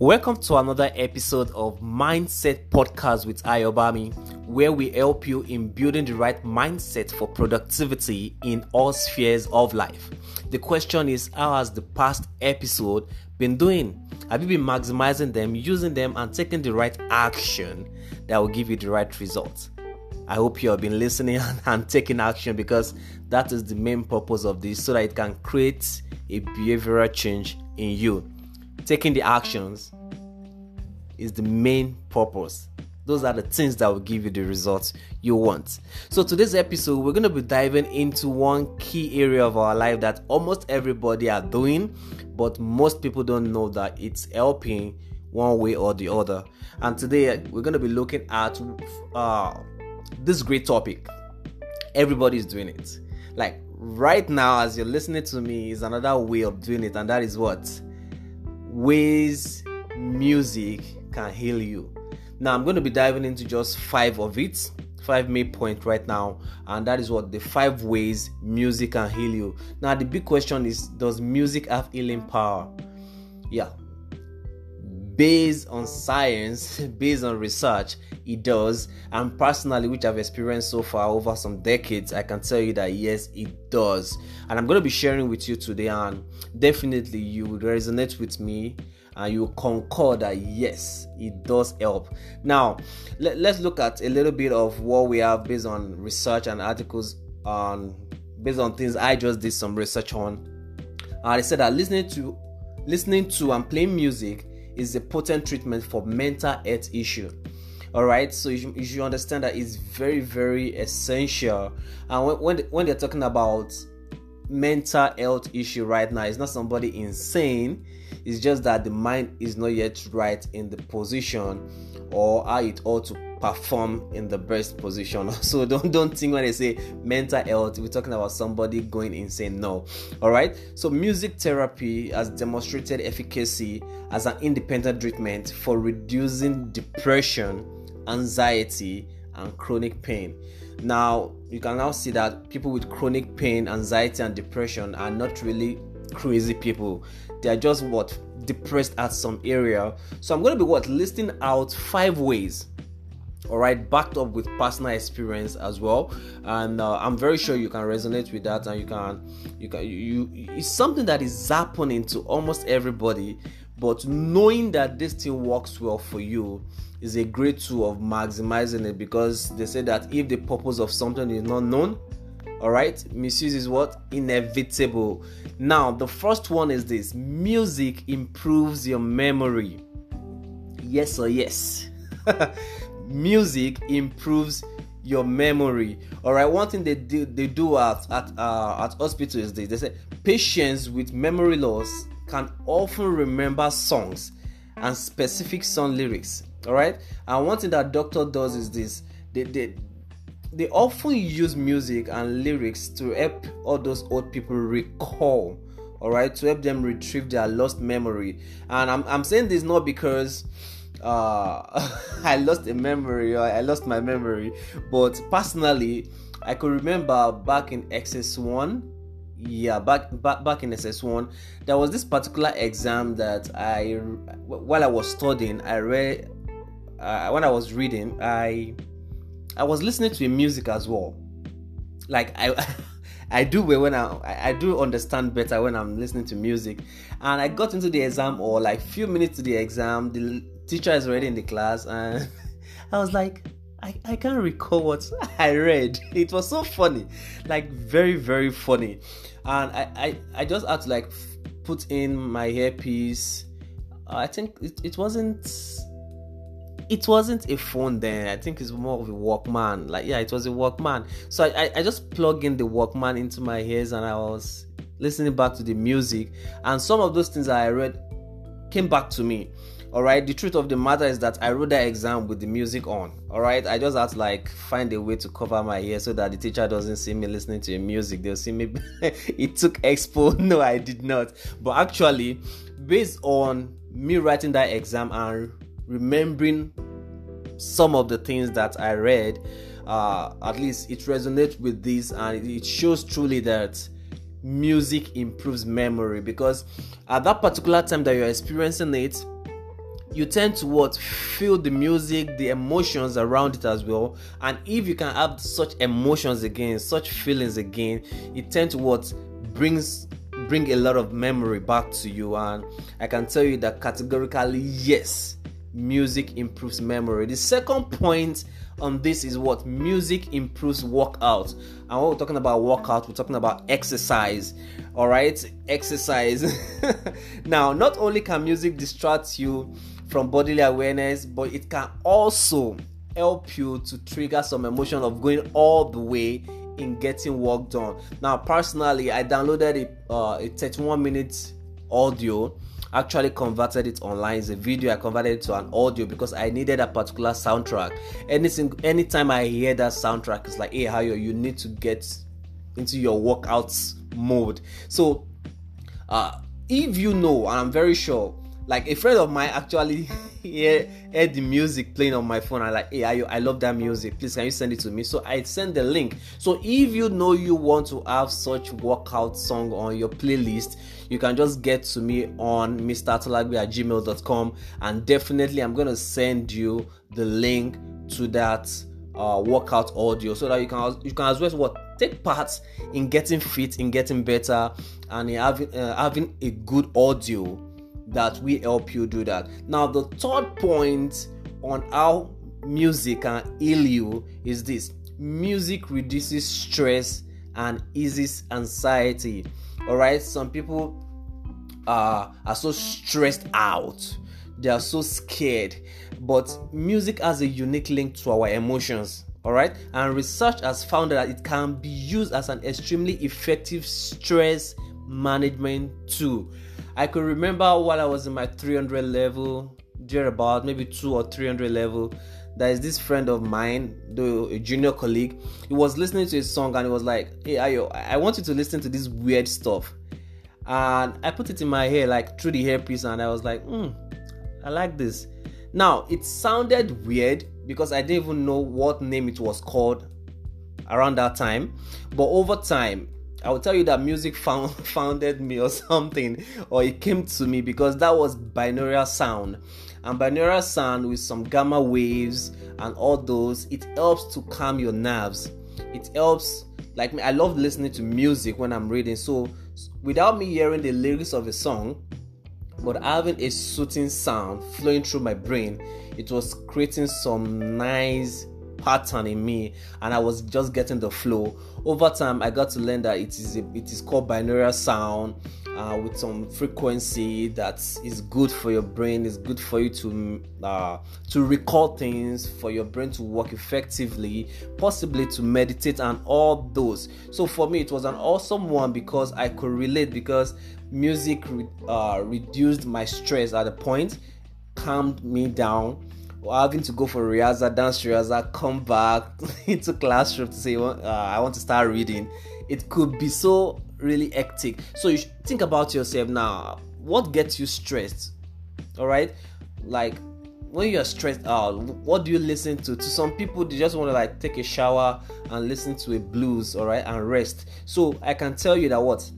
Welcome to another episode of Mindset Podcast with Ayobami, where we help you in building the right mindset for productivity in all spheres of life. The question is How has the past episode been doing? Have you been maximizing them, using them, and taking the right action that will give you the right results? I hope you have been listening and, and taking action because that is the main purpose of this so that it can create a behavioral change in you taking the actions is the main purpose. Those are the things that will give you the results you want. So, today's episode, we're going to be diving into one key area of our life that almost everybody are doing, but most people don't know that it's helping one way or the other. And today, we're going to be looking at uh, this great topic. Everybody is doing it. Like right now, as you're listening to me, is another way of doing it, and that is what ways music can heal you. Now, I'm going to be diving into just five of it, five main points right now, and that is what the five ways music can heal you. Now, the big question is Does music have healing power? Yeah, based on science, based on research, it does. And personally, which I've experienced so far over some decades, I can tell you that yes, it does. And I'm going to be sharing with you today, and definitely you will resonate with me and you concur that yes, it does help. Now, let, us look at a little bit of what we have based on research and articles on based on things I just did some research on. And I said that listening to listening to and playing music is a potent treatment for mental health issue. All right so you, you should understand that it's very very essential. And when, when, when they're talking about mental health issue right now it's not somebody insane. It's just that the mind is not yet right in the position or how it ought to perform in the best position. So don't don't think when I say mental health, we're talking about somebody going insane. No. Alright. So music therapy has demonstrated efficacy as an independent treatment for reducing depression, anxiety, and chronic pain. Now you can now see that people with chronic pain, anxiety, and depression are not really crazy people. They are just what depressed at some area. So I'm going to be what listing out five ways all right backed up with personal experience as well. And uh, i'm very sure you can resonate with that and you can you can you, it's something that is happening to almost everybody. But knowing that this thing works well for you is a great tool of maximizing it because they say that if the purpose of something is not known all right misuse is what? Inevitable. Now the first one is this. Music improves your memory. Yes or yes music improves your memory. All right one thing they do they do at at uh, at hospital is this. They say patients with memory loss can often remember songs and specific song lyrics. All right and one thing that doctor does is this. They they they often use music and lyrics to help all those old people recall. All right to help them retrieve their lost memory. And i'm, I'm saying this not because uh, I lost a memory or I lost my memory. But personally, I could remember back in SS1, yeah, back back back in SS1, there was this particular exam that I while I was studying, I read uh, when I was reading, I I was listening to music as well. Like I I do when I I do understand better when I'm listening to music. And I got into the exam or like few minutes to the exam, the teacher is already in the class and I was like, I, I can't recall what I read. It was so funny, like very, very funny. And I, I, I just had to like put in my earpiece. I think it, it wasn't it wasn't a phone then. I think it's more of a Walkman. Like yeah, it was a Walkman. So I, I, I just plug in the Walkman into my ears and I was listening back to the music. And some of those things I read came back to me all right the truth of the matter is that i wrote that exam with the music on. All right i just had to like find a way to cover my ear so that the teacher doesn't see me listening to music. They'll see me it took expo. No i did not. But actually based on me writing that exam and remembering some of the things that i read uh, at least it resonates with this and it shows truly that music improves memory because at that particular time that you're experiencing it you tend to what feel the music the emotions around it as well. And if you can have such emotions again such feelings again it tends to what brings bring a lot of memory back to you. And i can tell you that categorically yes music improves memory. The second point on this is what music improves workout. And when we're talking about workout we're talking about exercise. All right? Exercise. Now not only can music distract you from bodily awareness but it can also help you to trigger some emotion of going all the way in getting work done now personally i downloaded a, uh, a 31 minute audio actually converted it online. It's a video I converted it to an audio because I needed a particular soundtrack. Anything anytime I hear that soundtrack, it's like, hey, how you need to get into your workouts mode. So uh if you know, and I'm very sure like a friend of mine actually hear, heard the music playing on my phone. And like hey I, I love that music. Please can you send it to me? So i send the link. So if you know you want to have such workout song on your playlist you can just get to me on mrtolagbe at gmail.com and definitely i'm gonna send you the link to that uh, workout audio so that you can you can as well what take part in getting fit in getting better and in having uh, having a good audio that we help you do that. Now, the third point on how music can heal you is this music reduces stress and eases anxiety. All right, some people are, are so stressed out, they are so scared, but music has a unique link to our emotions. All right, and research has found that it can be used as an extremely effective stress management tool. I could remember while I was in my 300 level, dear about maybe two or 300 level, there is this friend of mine, though a junior colleague. He was listening to a song and he was like, "Hey, Ayo, I want you to listen to this weird stuff." And I put it in my hair, like through the hairpiece, and I was like, "Hmm, I like this." Now it sounded weird because I didn't even know what name it was called around that time, but over time I will tell you that music found founded me or something, or it came to me because that was binaural sound. And binaural sound with some gamma waves and all those, it helps to calm your nerves. It helps, like me, I love listening to music when I'm reading. So without me hearing the lyrics of a song, but having a soothing sound flowing through my brain, it was creating some nice pattern in me and I was just getting the flow. Over time, I got to learn that it is a, it is called binaural sound uh, with some frequency that is good for your brain. It's good for you to uh, to recall things, for your brain to work effectively, possibly to meditate and all those. So for me, it was an awesome one because I could relate because music re- uh, reduced my stress at a point, calmed me down or having to go for rehearsal, dance rehearsal, come back into classroom to say, uh, I want to start reading. It could be so really hectic. So you think about yourself now. What gets you stressed? All right, like when you're stressed out, what do you listen to? To some people, they just want to like take a shower and listen to a blues, all right, and rest. So I can tell you that what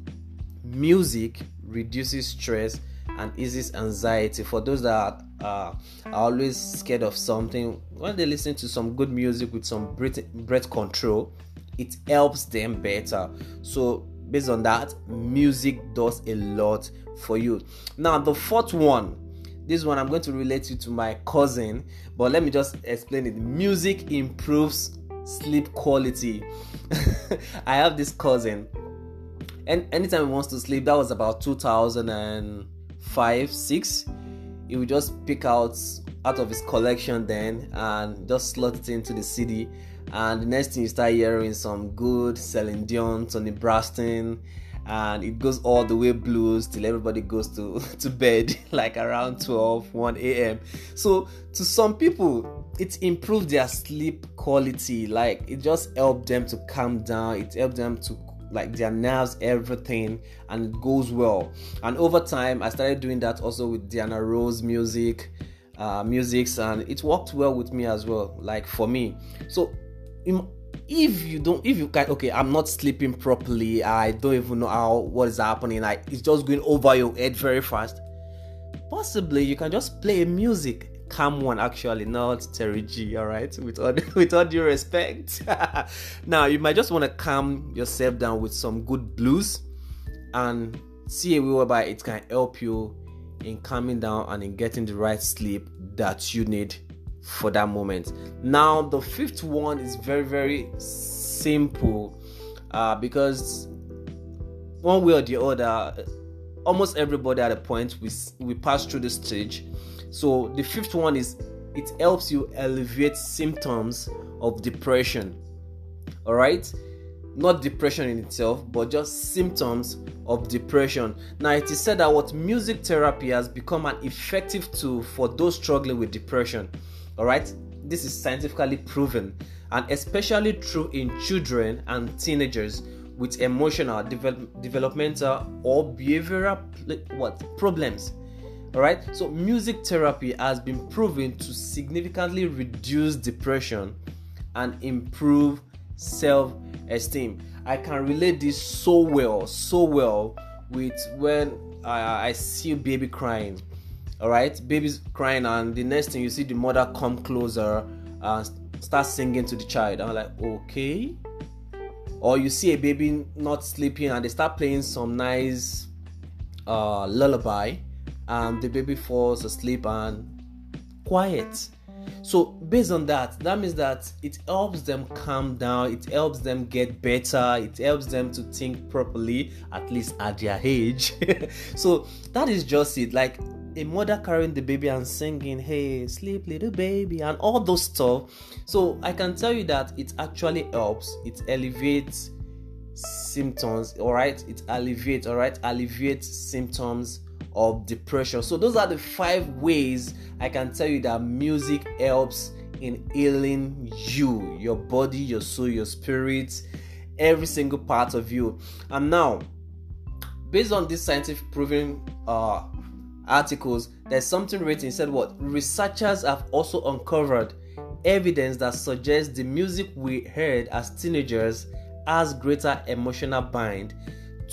music reduces stress and eases anxiety for those that are, Ah, are always scared of something. When they listen to some good music with some breath, control it helps them better. So based on that music does a lot for you. Now the fourth one this one i'm going to relate you to my cousin but let me just explain it. Music improves sleep quality. I have this cousin. And anytime he wants to sleep that was about 2005 six, he would just pick out out of his collection then and just slot it into the CD. And the next thing you start hearing some good Celine Dion, Toni Braxton, and it goes all the way blues till everybody goes to, to bed like around 12 1 a.m so to some people it improved their sleep quality like it just helped them to calm down it helped them to like their nerves, everything, and it goes well. And over time, I started doing that also with Diana Rose music, uh, musics, and it worked well with me as well. Like for me, so if you don't, if you can, okay, I'm not sleeping properly. I don't even know how what is happening. Like it's just going over your head very fast. possibly you can just play music calm one actually not terry g all right with all with all due respect now you might just want to calm yourself down with some good blues and see a way whereby it can help you in calming down and in getting the right sleep that you need for that moment. Now, the fifth one is very, very simple uh, because one way or the other, almost everybody at a point we we pass through this stage. So the fifth one is it helps you alleviate symptoms of depression. All right not depression in itself, but just symptoms of depression. Now, it is said that what music therapy has become an effective tool for those struggling with depression. All right, this is scientifically proven, and especially true in children and teenagers with emotional, develop, developmental, or behavioral what problems. All right, so music therapy has been proven to significantly reduce depression and improve self esteem. I can relate this so well, so well with when I, I see a baby crying. All right, baby's crying, and the next thing you see the mother come closer and start singing to the child. I'm like, okay. Or you see a baby not sleeping and they start playing some nice uh, lullaby, and the baby falls asleep and quiet so, based on that, that means that it helps them calm down, it helps them get better, it helps them to think properly, at least at their age. so, that is just it. Like a mother carrying the baby and singing, Hey, sleep, little baby, and all those stuff. So, I can tell you that it actually helps, it elevates symptoms, all right, it alleviates, all right, alleviates symptoms of depression. So, those are the five ways I can tell you that music helps in healing you, your body, your soul, your spirit, every single part of you. And now, based on these scientific proven uh, articles, there's something written. It said what researchers have also uncovered evidence that suggests the music we heard as teenagers has greater emotional bind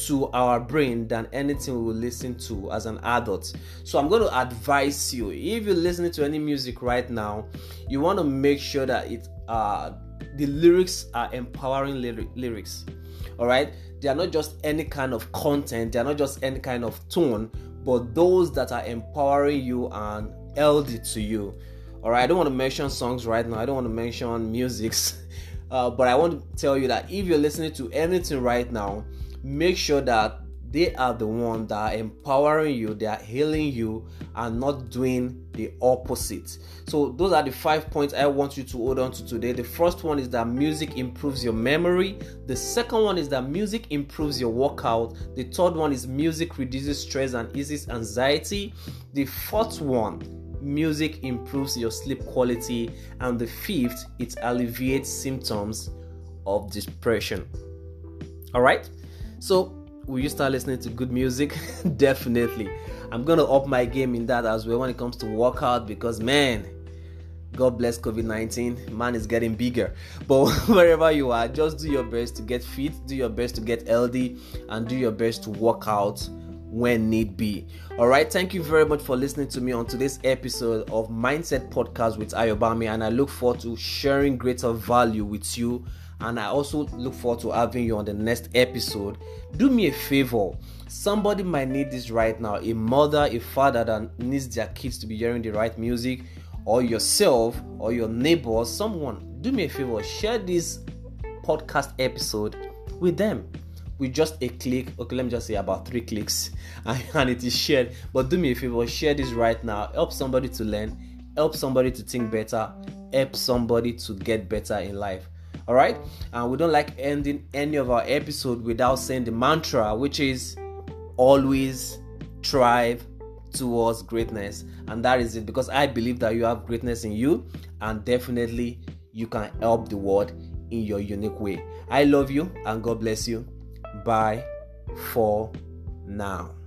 to our brain than anything we will listen to as an adult. So I'm going to advise you if you're listening to any music right now, you want to make sure that it uh the lyrics are empowering lyrics. All right? They are not just any kind of content, they are not just any kind of tone, but those that are empowering you and healthy to you. All right, I don't want to mention songs right now. I don't want to mention musics. Uh, but I want to tell you that if you're listening to anything right now, make sure that they are the one that are empowering you they are healing you and not doing the opposite. So those are the five points i want you to hold on to today. The first one is that music improves your memory. The second one is that music improves your workout. The third one is music reduces stress and eases anxiety. The fourth one music improves your sleep quality. And the fifth it alleviates symptoms of depression. All right so, will you start listening to good music? Definitely. I'm gonna up my game in that as well when it comes to workout because man, God bless COVID 19. Man is getting bigger. But wherever you are, just do your best to get fit, do your best to get healthy, and do your best to work out when need be. All right, thank you very much for listening to me on today's episode of Mindset Podcast with Ayobami, and I look forward to sharing greater value with you and I also look forward to having you on the next episode. Do me a favor. Somebody might need this right now. A mother, a father that needs their kids to be hearing the right music, or yourself, or your neighbor, someone. Do me a favor. Share this podcast episode with them with just a click. Okay, let me just say about three clicks, and it is shared. But do me a favor, share this right now. Help somebody to learn, help somebody to think better, help somebody to get better in life all right? And we don't like ending any of our episode without saying the mantra which is always strive towards greatness. And that is it because i believe that you have greatness in you and definitely you can help the world in your unique way. I love you and god bless you. Bye for now